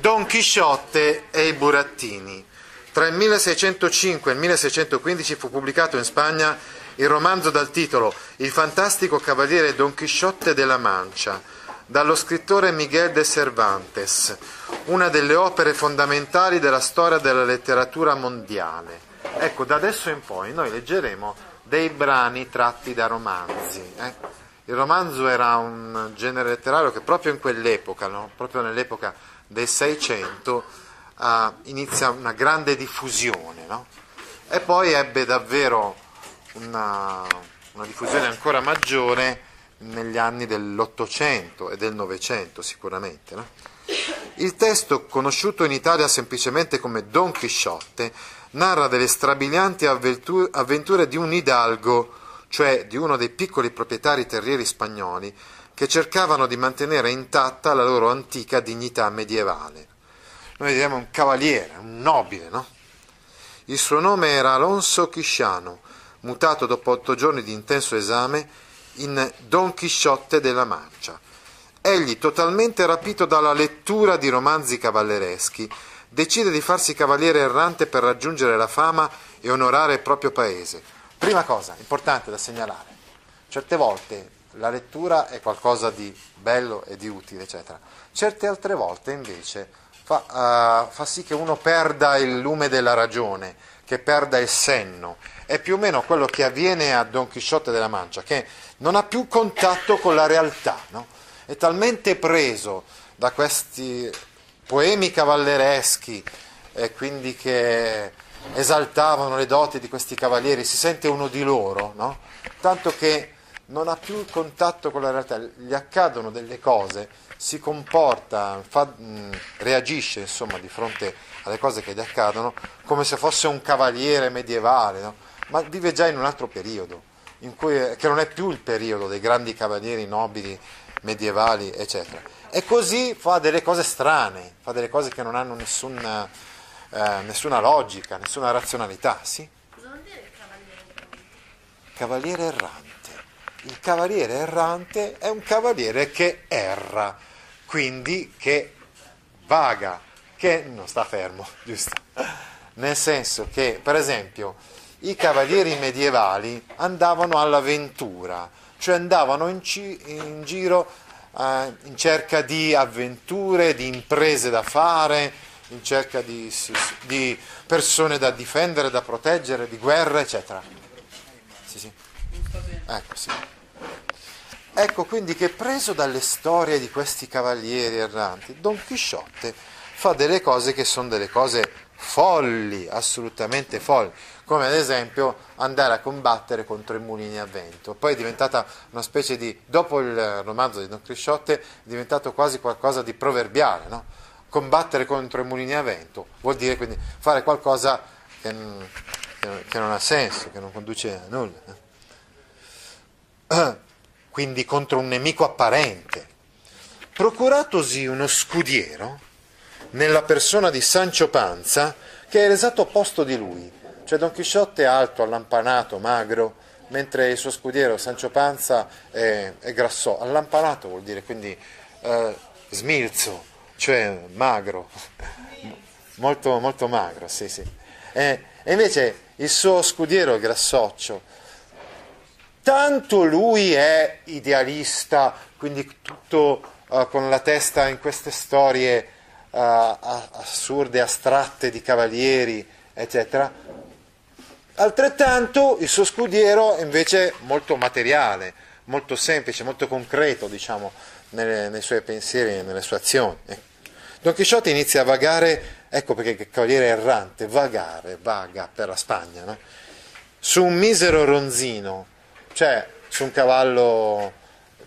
Don Chisciotte e i burattini. Tra il 1605 e il 1615 fu pubblicato in Spagna il romanzo dal titolo Il fantastico cavaliere Don Chisciotte della Mancia, dallo scrittore Miguel de Cervantes, una delle opere fondamentali della storia della letteratura mondiale. Ecco, da adesso in poi noi leggeremo dei brani tratti da romanzi. eh. Il romanzo era un genere letterario che proprio in quell'epoca, no? proprio nell'epoca del Seicento, ah, inizia una grande diffusione no? e poi ebbe davvero una, una diffusione ancora maggiore negli anni dell'Ottocento e del Novecento sicuramente. no? Il testo, conosciuto in Italia semplicemente come Don Chisciotte, narra delle strabilianti avventu- avventure di un hidalgo, cioè di uno dei piccoli proprietari terrieri spagnoli, che cercavano di mantenere intatta la loro antica dignità medievale. Noi diremmo un cavaliere, un nobile, no? Il suo nome era Alonso Chisciano, mutato dopo otto giorni di intenso esame in Don Chisciotte della Mancia. Egli, totalmente rapito dalla lettura di romanzi cavallereschi, decide di farsi cavaliere errante per raggiungere la fama e onorare il proprio paese. Prima cosa, importante da segnalare, certe volte la lettura è qualcosa di bello e di utile, eccetera. Certe altre volte invece fa, uh, fa sì che uno perda il lume della ragione, che perda il senno. È più o meno quello che avviene a Don Chisciotte della Mancia, che non ha più contatto con la realtà, no? è talmente preso da questi poemi cavallereschi, e quindi che esaltavano le doti di questi cavalieri, si sente uno di loro, no? tanto che non ha più il contatto con la realtà, gli accadono delle cose, si comporta, fa, mh, reagisce insomma di fronte alle cose che gli accadono come se fosse un cavaliere medievale, no? ma vive già in un altro periodo, in cui, che non è più il periodo dei grandi cavalieri nobili medievali, eccetera. E così fa delle cose strane, fa delle cose che non hanno nessuna, eh, nessuna logica, nessuna razionalità. Sì? Cosa vuol dire cavaliere? Cavaliere errante. Il cavaliere errante è un cavaliere che erra, quindi che vaga, che non sta fermo, giusto? Nel senso che, per esempio, i cavalieri medievali andavano all'avventura, cioè andavano in, ci- in giro eh, in cerca di avventure, di imprese da fare, in cerca di, di persone da difendere, da proteggere, di guerra, eccetera. Sì, sì. Ecco, sì. Ecco quindi che preso dalle storie di questi cavalieri erranti, Don Chisciotte fa delle cose che sono delle cose folli, assolutamente folli, come ad esempio andare a combattere contro i mulini a vento. Poi è diventata una specie di, dopo il romanzo di Don Chisciotte, è diventato quasi qualcosa di proverbiale, no? Combattere contro i mulini a vento vuol dire quindi fare qualcosa che, che non ha senso, che non conduce a nulla. Eh? quindi contro un nemico apparente. Procuratosi uno scudiero nella persona di Sancio Panza, che è l'esatto opposto di lui, cioè Don Chisciotte è alto, allampanato, magro, mentre il suo scudiero Sancio Panza è, è grasso, allampanato vuol dire quindi eh, smilzo, cioè magro, molto, molto magro, sì, sì. E, e invece il suo scudiero è grassoccio, tanto lui è idealista, quindi tutto uh, con la testa in queste storie uh, assurde, astratte di cavalieri, eccetera. Altrettanto il suo scudiero è invece molto materiale, molto semplice, molto concreto, diciamo, nelle, nei suoi pensieri e nelle sue azioni. Don Chisciotte inizia a vagare, ecco perché il cavaliere errante, vagare, vaga per la Spagna, no? su un misero ronzino, cioè su un cavallo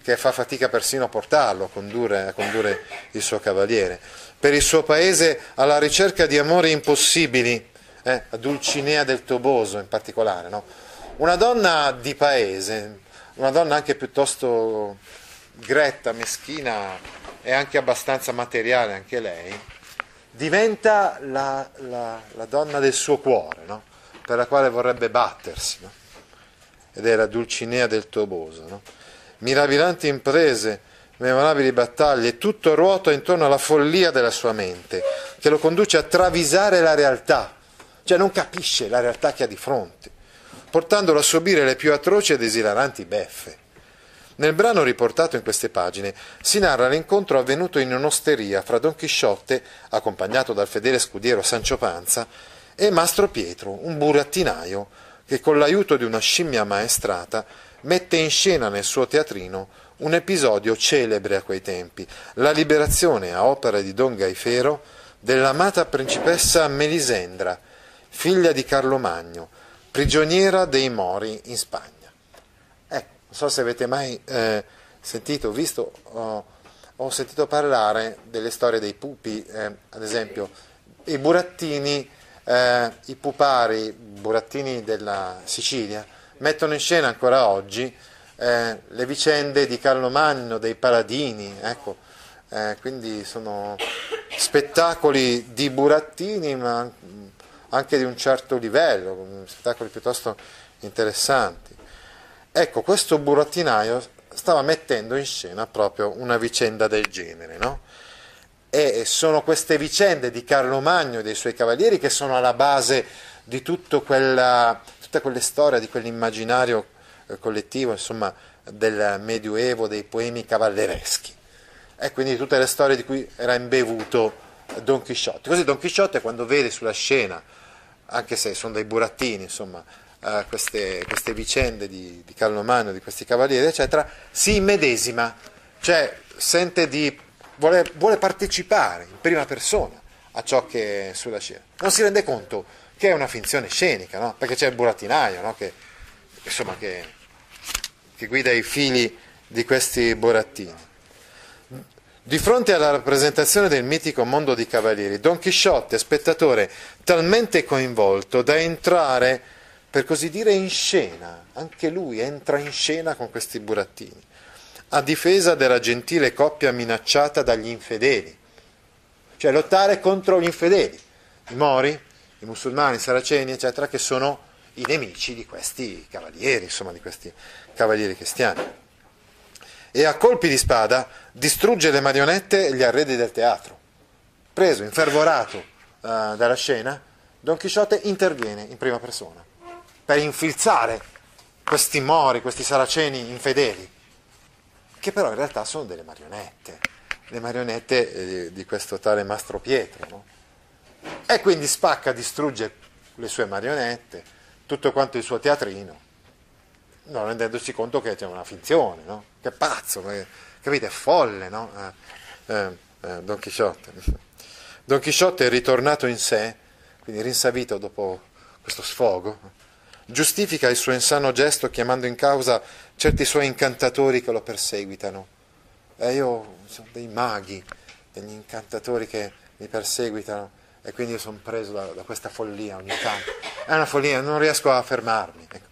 che fa fatica persino a portarlo, a condurre, a condurre il suo cavaliere. Per il suo paese alla ricerca di amori impossibili, eh, a Dulcinea del Toboso in particolare. No? Una donna di paese, una donna anche piuttosto gretta, meschina e anche abbastanza materiale anche lei, diventa la, la, la donna del suo cuore, no? per la quale vorrebbe battersi. No? Ed era Dulcinea del Toboso. No? Mirabilanti imprese, memorabili battaglie, tutto ruota intorno alla follia della sua mente, che lo conduce a travisare la realtà, cioè non capisce la realtà che ha di fronte, portandolo a subire le più atroci ed esilaranti beffe. Nel brano riportato in queste pagine si narra l'incontro avvenuto in un'osteria fra Don Chisciotte, accompagnato dal fedele scudiero Sancio Panza, e Mastro Pietro, un burattinaio che con l'aiuto di una scimmia maestrata mette in scena nel suo teatrino un episodio celebre a quei tempi, la liberazione a opera di Don Gaifero dell'amata principessa Melisendra, figlia di Carlo Magno, prigioniera dei Mori in Spagna. Ecco, non so se avete mai eh, sentito, visto, oh, sentito parlare delle storie dei pupi, eh, ad esempio i burattini, eh, i pupari, burattini della Sicilia, mettono in scena ancora oggi eh, le vicende di Carlo Magno, dei paladini, ecco, eh, quindi sono spettacoli di burattini ma anche di un certo livello, spettacoli piuttosto interessanti. Ecco, questo burattinaio stava mettendo in scena proprio una vicenda del genere, no? E sono queste vicende di Carlo Magno e dei suoi cavalieri che sono alla base di quella, tutte quelle storie, di quell'immaginario eh, collettivo, insomma, del Medioevo, dei poemi cavallereschi. E quindi tutte le storie di cui era imbevuto Don Chisciotte. Così Don Chisciotte quando vede sulla scena, anche se sono dei burattini, insomma, uh, queste, queste, vicende di, di Carlo Magno, di questi cavalieri, eccetera, si immedesima, cioè sente di, vuole, vuole partecipare in prima persona a ciò che è sulla scena. Non si rende conto che è una finzione scenica, no? perché c'è il burattinaio no? che, insomma, che, che guida i fili di questi burattini. Di fronte alla rappresentazione del mitico mondo di cavalieri, Don Chisciotte è spettatore talmente coinvolto da entrare, per così dire, in scena. Anche lui entra in scena con questi burattini, a difesa della gentile coppia minacciata dagli infedeli. Cioè lottare contro gli infedeli, i mori, i musulmani, i saraceni, eccetera, che sono i nemici di questi cavalieri, insomma, di questi cavalieri cristiani e a colpi di spada distrugge le marionette e gli arredi del teatro. Preso, infervorato uh, dalla scena, Don Chisciotte interviene in prima persona per infilzare questi mori, questi saraceni infedeli, che però in realtà sono delle marionette, le marionette eh, di questo tale Mastro Pietro. No? E quindi spacca, distrugge le sue marionette, tutto quanto il suo teatrino, non rendendosi conto che c'è una finzione, no? Che pazzo, capite? È folle, no? Eh, eh, eh, Don Chisciotte. Don Chisciotte è ritornato in sé, quindi rinsavito dopo questo sfogo, giustifica il suo insano gesto chiamando in causa certi suoi incantatori che lo perseguitano. E io sono dei maghi, degli incantatori che mi perseguitano e quindi io sono preso da, da questa follia ogni tanto. È una follia, non riesco a fermarmi. Ecco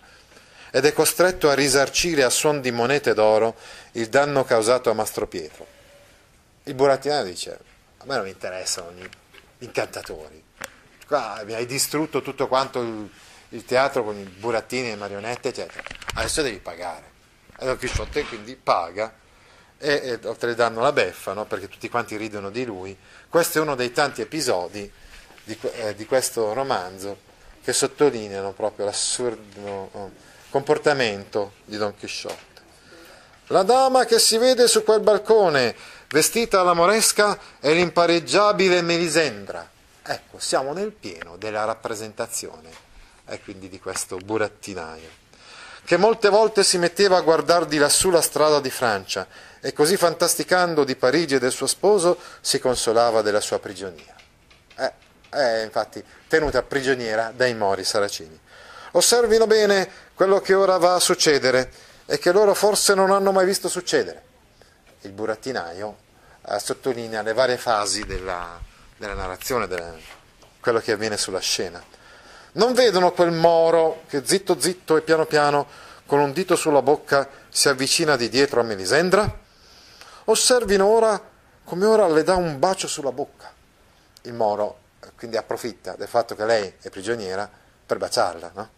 ed è costretto a risarcire a suon di monete d'oro il danno causato a Mastro Pietro. Il burattinaio dice, a me non interessano gli incantatori, qua mi hai distrutto tutto quanto il, il teatro con i burattini e le marionette, eccetera, adesso devi pagare. E Don Chisciotte quindi paga e, e oltre danno la beffa, no? perché tutti quanti ridono di lui. Questo è uno dei tanti episodi di, eh, di questo romanzo che sottolineano proprio l'assurdo comportamento di Don Chisciotte. La dama che si vede su quel balcone, vestita alla moresca, è l'impareggiabile Melisendra. Ecco, siamo nel pieno della rappresentazione, e quindi di questo burattinaio, che molte volte si metteva a guardare di lassù la strada di Francia, e così fantasticando di Parigi e del suo sposo, si consolava della sua prigionia. Eh, è infatti tenuta prigioniera dai mori saracini. Osservino bene quello che ora va a succedere. e che loro forse non hanno mai visto succedere. Il burattinaio eh, sottolinea le varie fasi della, della narrazione, della, quello che avviene sulla scena. Non vedono quel moro che zitto zitto e piano piano, con un dito sulla bocca, si avvicina di dietro a Melisendra? Osservino ora come ora le dà un bacio sulla bocca. Il moro eh, quindi approfitta del fatto che lei è prigioniera per baciarla, no?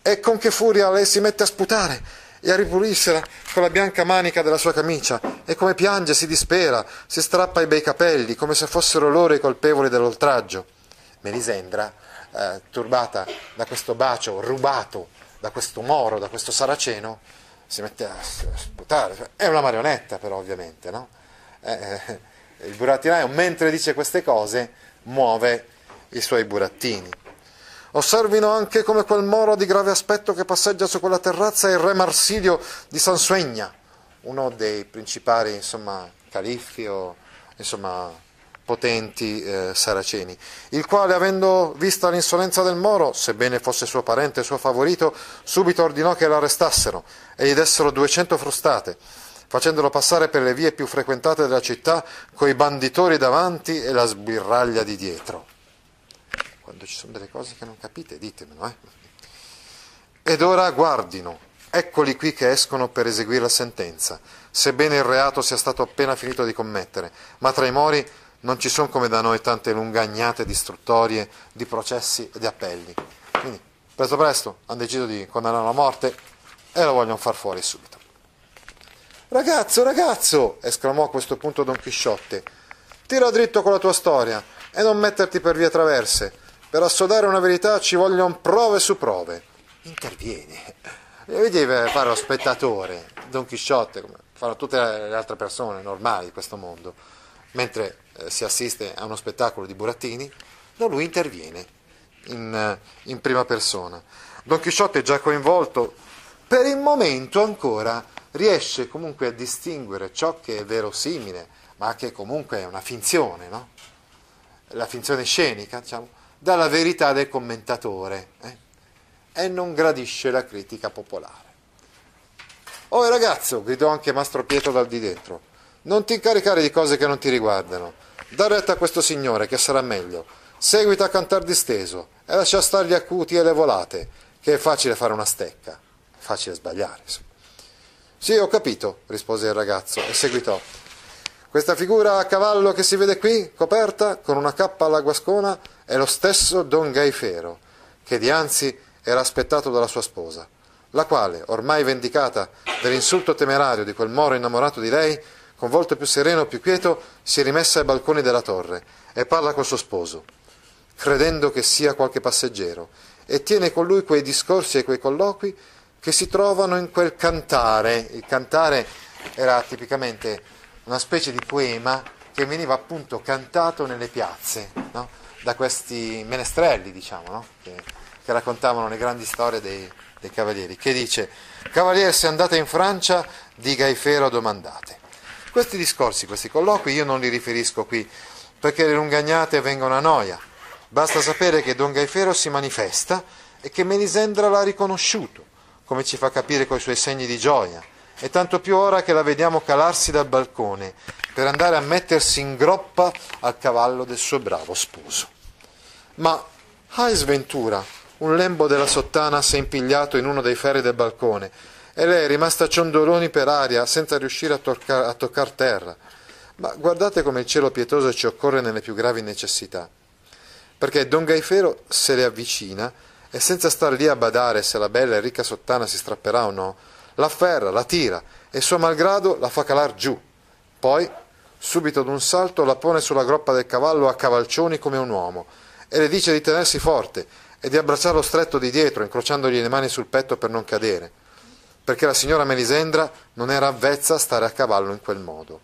E con che furia lei si mette a sputare e a ripulirsela con la bianca manica della sua camicia, e come piange, si dispera, si strappa i bei capelli, come se fossero loro i colpevoli dell'oltraggio. Melisendra, eh, turbata da questo bacio rubato da questo moro, da questo saraceno, si mette a sputare. È una marionetta, però, ovviamente, no? Eh, eh, il burattinaio, mentre dice queste cose, muove i suoi burattini. Osservino anche come quel moro di grave aspetto che passeggia su quella terrazza è il re Marsilio di Sansuegna, uno dei principali insomma, califfi o insomma, potenti eh, saraceni, il quale, avendo vista l'insolenza del moro, sebbene fosse suo parente e suo favorito, subito ordinò che l'arrestassero e gli dessero duecento frustate, facendolo passare per le vie più frequentate della città, coi banditori davanti e la sbirraglia di dietro. Quando ci sono delle cose che non capite, ditemelo. Eh? Ed ora guardino, eccoli qui che escono per eseguire la sentenza, sebbene il reato sia stato appena finito di commettere, ma tra i mori non ci sono come da noi tante lungagnate di istruttorie, di processi e di appelli. Quindi, presto presto, hanno deciso di condannare a morte e lo vogliono far fuori subito. Ragazzo, ragazzo, esclamò a questo punto Don Chisciotte, tira dritto con la tua storia e non metterti per vie traverse per assodare una verità ci vogliono prove su prove. Interviene. E deve fare lo spettatore, Don Chisciotte, come fanno tutte le altre persone normali di questo mondo. Mentre eh, si assiste a uno spettacolo di burattini, no, lui interviene in, eh, in prima persona. Don Chisciotte è già coinvolto, per il momento ancora riesce comunque a distinguere ciò che è verosimile, ma che comunque è una finzione, no? la finzione scenica, diciamo, dalla verità del commentatore eh? e non gradisce la critica popolare. Oh ragazzo, gridò anche Mastro Pietro dal di dentro, non ti incaricare di cose che non ti riguardano. Da retta a questo signore, che sarà meglio. Seguita a cantar disteso e lascia stare gli acuti e le volate, che è facile fare una stecca. Facile sbagliare. Sì, ho capito, rispose il ragazzo e seguitò. Questa figura a cavallo che si vede qui, coperta, con una cappa alla guascona, è lo stesso Don Gaifero, che dianzi era aspettato dalla sua sposa, la quale, ormai vendicata dell'insulto temerario di quel moro innamorato di lei, con volto più sereno e più quieto, si è rimessa ai balconi della torre e parla col suo sposo, credendo che sia qualche passeggero, e tiene con lui quei discorsi e quei colloqui che si trovano in quel cantare. Il cantare era tipicamente una specie di poema che veniva appunto cantato nelle piazze, no? da questi menestrelli, diciamo, no? che, che, raccontavano le grandi storie dei, dei cavalieri, che dice Cavaliere, se andate in Francia, di Gaifero domandate. Questi discorsi, questi colloqui, io non li riferisco qui, perché le lungagnate vengono a noia. Basta sapere che Don Gaifero si manifesta e che Melisendra l'ha riconosciuto, come ci fa capire coi suoi segni di gioia, e tanto più ora che la vediamo calarsi dal balcone per andare a mettersi in groppa al cavallo del suo bravo sposo. Ma, hai sventura, un lembo della sottana si è impigliato in uno dei ferri del balcone e lei è rimasta ciondoloni per aria senza riuscire a, toccar, a toccar terra. Ma guardate come il cielo pietoso ci occorre nelle più gravi necessità. Perché Don Gaifero se le avvicina e senza star lì a badare se la bella e ricca sottana si strapperà o no, la afferra, la tira e suo malgrado la fa calar giù. Poi, subito d'un salto, la pone sulla groppa del cavallo a cavalcioni come un uomo e le dice di tenersi forte e di abbracciarlo stretto di dietro, incrociandogli le mani sul petto per non cadere, perché la signora Melisendra non era avvezza a stare a cavallo in quel modo.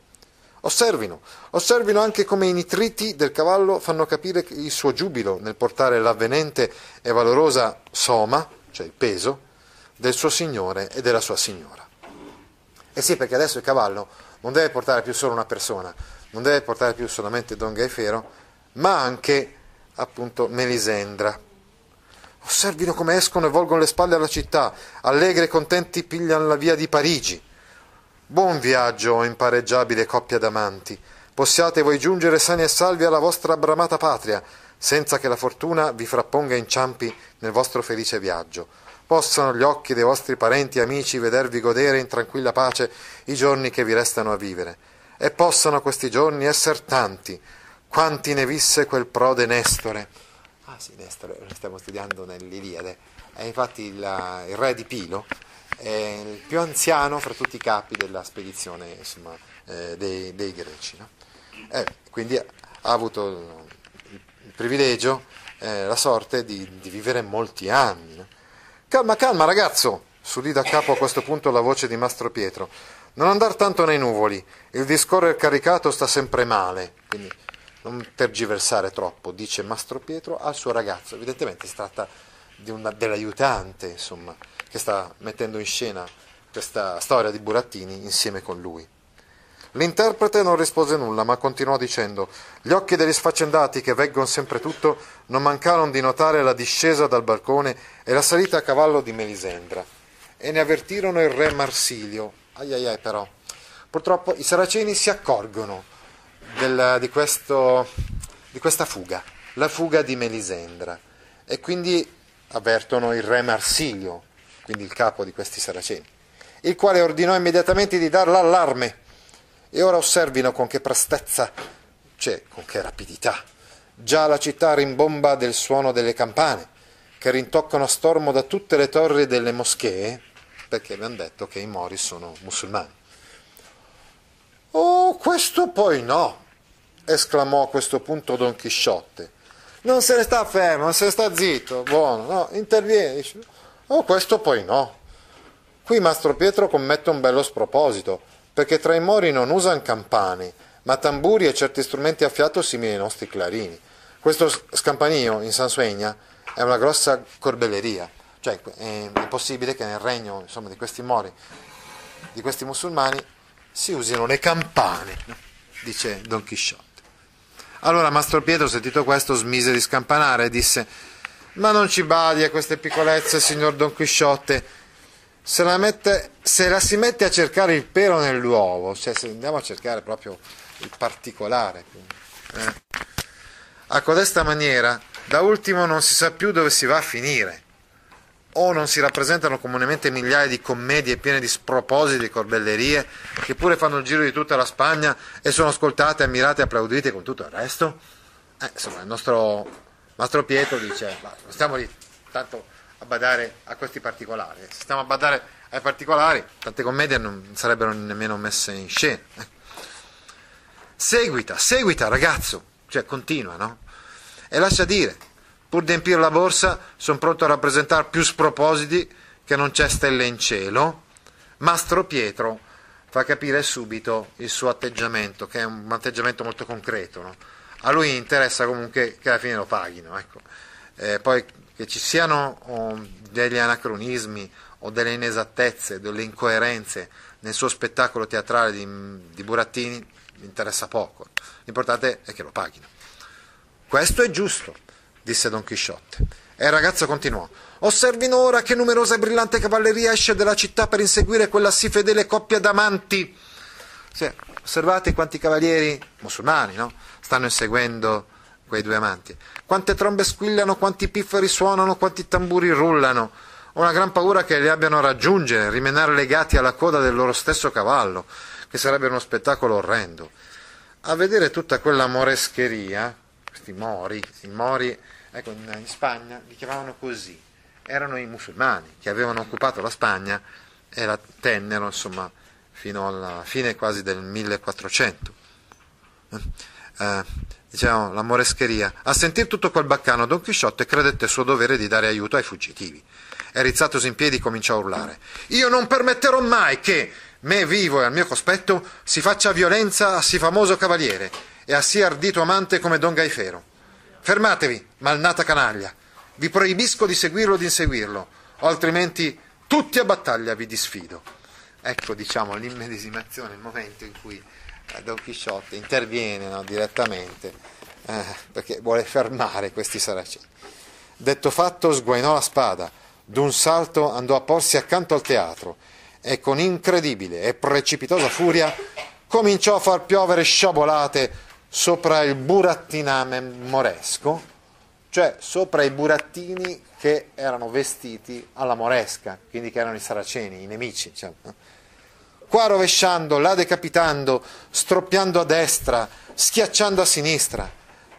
Osservino, osservino anche come i nitriti del cavallo fanno capire il suo giubilo nel portare l'avvenente e valorosa soma, cioè il peso, del suo signore e della sua signora. E eh sì, perché adesso il cavallo non deve portare più solo una persona, non deve portare più solamente Don Gaifero, ma anche appunto Melisendra. Osservino come escono e volgono le spalle alla città, allegri e contenti pigliano la via di Parigi. Buon viaggio, o impareggiabile coppia d'amanti. Possiate voi giungere sani e salvi alla vostra bramata patria, senza che la fortuna vi frapponga inciampi nel vostro felice viaggio. Possano gli occhi dei vostri parenti e amici vedervi godere in tranquilla pace i giorni che vi restano a vivere. E possano questi giorni essere tanti, quanti ne visse quel prode Nestore. Ah sì, Nestore, lo stiamo studiando nell'Iliade. È infatti il, il re di Pilo, è il più anziano fra tutti i capi della spedizione insomma, eh, dei, dei, greci. No? Eh, quindi ha avuto il, il privilegio, eh, la sorte di, di, vivere molti anni. No? Calma, calma ragazzo, s'udì da capo a questo punto la voce di Mastro Pietro. Non andar tanto nei nuvoli, il discorrere caricato sta sempre male. Quindi non tergiversare troppo, dice Mastro Pietro al suo ragazzo. Evidentemente si tratta una, dell'aiutante, insomma, che sta mettendo in scena questa storia di Burattini insieme con lui. L'interprete non rispose nulla, ma continuò dicendo: Gli occhi degli sfaccendati che veggono sempre tutto non mancarono di notare la discesa dal balcone e la salita a cavallo di Melisendra, e ne avvertirono il re Marsilio. Ai ai ai, però. Purtroppo i saraceni si accorgono del, di, questo, di questa fuga, la fuga di Melisendra, e quindi avvertono il re Marsilio, quindi il capo di questi saraceni, il quale ordinò immediatamente di dar l'allarme. E ora osservino con che prestezza, cioè con che rapidità, già la città rimbomba del suono delle campane, che rintoccano a stormo da tutte le torri delle moschee, perché abbiamo detto che i mori sono musulmani. Questo poi no, esclamò a questo punto Don Chisciotte. Non se ne sta fermo, non se ne sta zitto, buono, no, interviene, oh, questo poi no. Qui Mastro Pietro commette un bello sproposito, perché tra i mori non usano campane, ma tamburi e certi strumenti a fiato simili ai nostri clarini. Questo scampanio in Sansuegna è una grossa corbelleria, cioè è impossibile che nel regno insomma, di questi mori, di questi musulmani, si usino le campane, dice Don Chisciotte. Allora Mastro Pietro, sentito questo, smise di scampanare e disse: Ma non ci badi a queste piccolezze, signor Don Chisciotte. Se la, mette, se la si mette a cercare il pelo nell'uovo, cioè se andiamo a cercare proprio il particolare, eh, a codesta maniera, da ultimo non si sa più dove si va a finire o non si rappresentano comunemente migliaia di commedie piene di spropositi e corbellerie che pure fanno il giro di tutta la Spagna e sono ascoltate, ammirate e applaudite con tutto il resto? Eh, insomma, il nostro Mastro Pietro dice, non stiamo lì tanto a badare a questi particolari, se stiamo a badare ai particolari, tante commedie non sarebbero nemmeno messe in scena. Eh. Seguita, seguita ragazzo, cioè continua, no? E lascia dire, Pur di empire la borsa, sono pronto a rappresentare più spropositi che non c'è stelle in cielo. Mastro Pietro fa capire subito il suo atteggiamento, che è un atteggiamento molto concreto. No? A lui interessa comunque che alla fine lo paghino. Ecco. Eh, poi che ci siano oh, degli anacronismi o delle inesattezze, delle incoerenze nel suo spettacolo teatrale di, di Burattini, mi interessa poco. L'importante è che lo paghino. Questo è giusto disse Don Chisciotte. E il ragazzo continuò. Osservino ora che numerosa e brillante cavalleria esce dalla città per inseguire quella sì fedele coppia d'amanti. Sì, osservate quanti cavalieri musulmani, no? Stanno inseguendo quei due amanti. Quante trombe squillano, quanti pifferi suonano, quanti tamburi rullano. Ho una gran paura che li abbiano a raggiungere, rimenare legati alla coda del loro stesso cavallo, che sarebbe uno spettacolo orrendo. A vedere tutta quella morescheria, questi mori, i mori ecco, in, in Spagna li chiamavano così, erano i musulmani che avevano occupato la Spagna e la tennero insomma fino alla fine quasi del 1400. Eh, diciamo, la morescheria. A sentire tutto quel baccano, Don Chisciotte credette suo dovere di dare aiuto ai fuggitivi. E rizzatosi in piedi cominciò a urlare. Io non permetterò mai che, me vivo e al mio cospetto, si faccia violenza a sì famoso cavaliere e a sì ardito amante come Don Gaifero. Fermatevi, malnata canaglia. Vi proibisco di seguirlo o di inseguirlo, o altrimenti tutti a battaglia vi disfido. Ecco, diciamo, l'immedesimazione, il momento in cui eh, Don Chisciotte interviene no, direttamente eh, perché vuole fermare questi saraceni. Detto fatto, sguainò la spada, d'un salto andò a porsi accanto al teatro e con incredibile e precipitosa furia cominciò a far piovere sciabolate sopra il burattiname moresco, cioè sopra i burattini che erano vestiti alla moresca, quindi che erano i saraceni, i nemici. Diciamo. Qua rovesciando, là decapitando, stroppiando a destra, schiacciando a sinistra.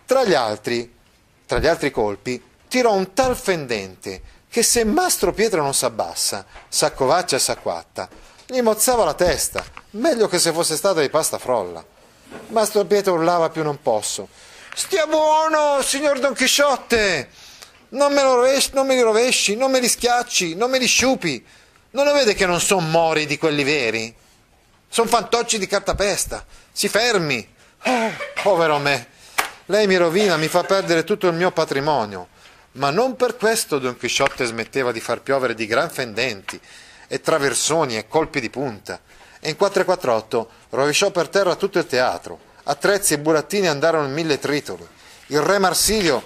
Tra gli altri, tra gli altri colpi, tirò un tal fendente che se Mastro Pietro non s'abbassa, s'accovaccia e s'acquatta, gli mozzava la testa, meglio che se fosse stata di pasta frolla. Mastro Pietro urlava più non posso. Stia buono, signor Don Chisciotte! Non me, rovesci, non me li rovesci, non me li schiacci, non me li sciupi. Non lo vede che non son mori di quelli veri? Sono fantocci di cartapesta. Si fermi. Oh, povero me. Lei mi rovina, mi fa perdere tutto il mio patrimonio. Ma non per questo Don Chisciotte smetteva di far piovere di gran fendenti e traversoni e colpi di punta. E in 448 rovesciò per terra tutto il teatro. Attrezzi e burattini andarono in mille tritoli. Il re Marsilio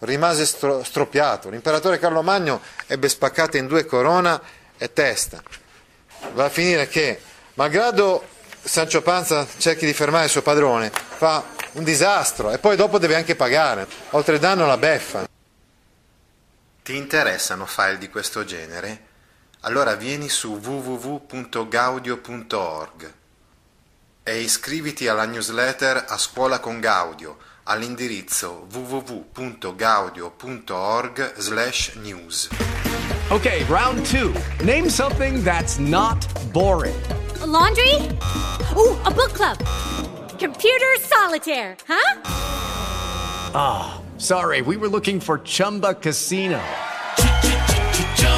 rimase stro- stroppiato. L'imperatore Carlo Magno ebbe spaccate in due corona e testa. Va a finire che, malgrado Sancio Panza cerchi di fermare il suo padrone, fa un disastro e poi dopo deve anche pagare. Oltre danno la beffa. Ti interessano file di questo genere? Allora vieni su www.gaudio.org e iscriviti alla newsletter A Scuola con Gaudio all'indirizzo www.gaudio.org/news. Okay, round two. Name something that's not boring. A laundry? Ooh, a book club. Computer solitaire, huh? Sorry, we were looking for Chumba Casino.